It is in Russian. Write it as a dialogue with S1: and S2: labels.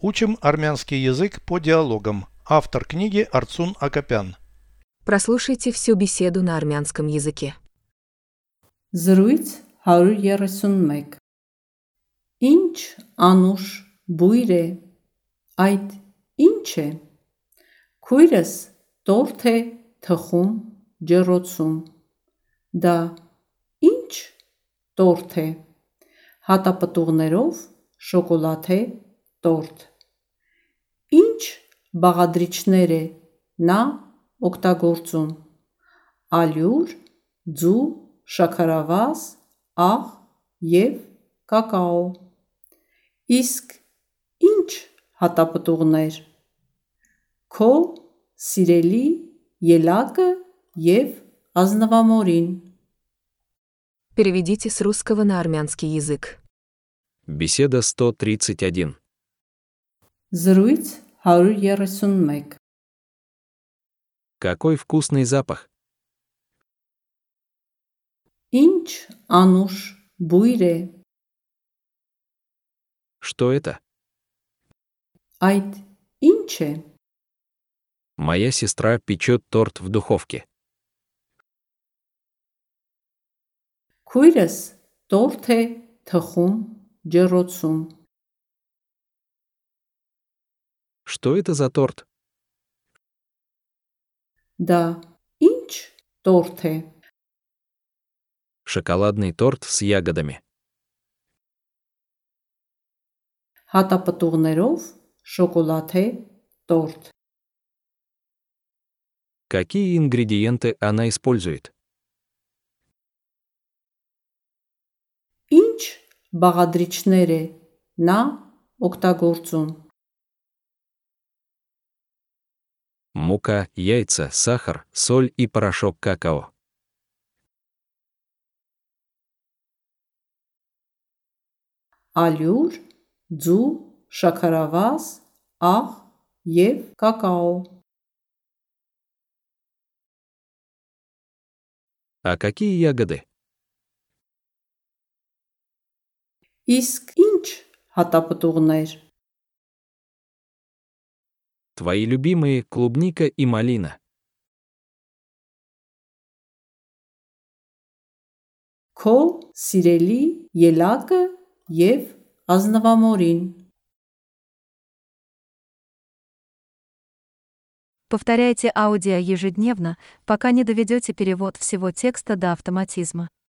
S1: Учим армянский язык по диалогам. Автор книги Арцун Акопян.
S2: Прослушайте всю беседу на армянском языке.
S3: Զրույց 131 Ինչ անուշ բույր է այդ ինչ է Քույրս տորթ է թխում ջեռոցում Դա ինչ տորթ է Հատապտուղներով շոկոլադե տորթ Ինչ բաղադրիչներ է նա օգտագործում Ալյուր, ձու, շաքարավազ, աղ և կակաո Իսկ ինչ հատապտուղներ Քո սիրելի ելակը և ազնվամորին
S2: Переведите с русского на армянский язык.
S4: Беседа 131.
S3: Զրույց 131
S4: Какой вкусный запах.
S3: Ինչ անուշ բույր է
S4: Что это?
S3: այդ ինչ է
S4: Моя сестра печет торт в духовке.
S3: Քույրս տորթ է թխում ջեռոցում
S4: Что это за торт?
S3: Да, инч торты.
S4: Шоколадный торт с ягодами.
S3: Хата патугнеров, шоколате, торт.
S4: Какие ингредиенты она использует?
S3: Инч багадричнере на октагорцум.
S4: Мука, яйца, сахар, соль и порошок какао.
S3: ալյուր, ձու, շաքարավազ, աղ և կակաո
S4: А какие ягоды?
S3: Իսկ ինչ հատապտուղներ
S4: Твои любимые клубника и малина.
S3: Քո սիրելի ելակը և ազնվամորին
S5: Повторяйте аудио ежедневно, пока не доведете перевод всего текста до автоматизма.